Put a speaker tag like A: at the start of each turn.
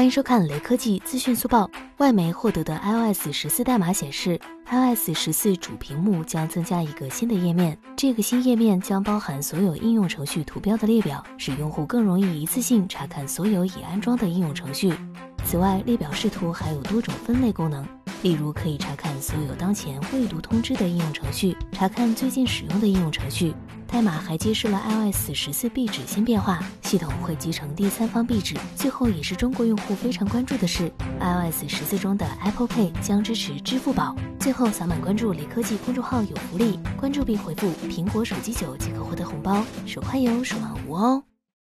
A: 欢迎收看雷科技资讯速报。外媒获得的 iOS 十四代码显示，iOS 十四主屏幕将增加一个新的页面。这个新页面将包含所有应用程序图标的列表，使用户更容易一次性查看所有已安装的应用程序。此外，列表视图还有多种分类功能。例如，可以查看所有当前未读通知的应用程序，查看最近使用的应用程序。代码还揭示了 iOS 十四壁纸新变化，系统会集成第三方壁纸。最后，也是中国用户非常关注的是，iOS 十四中的 Apple Pay 将支持支付宝。最后，扫码关注雷科技公众号有福利，关注并回复“苹果手机九”即可获得红包，手快有，手慢无哦。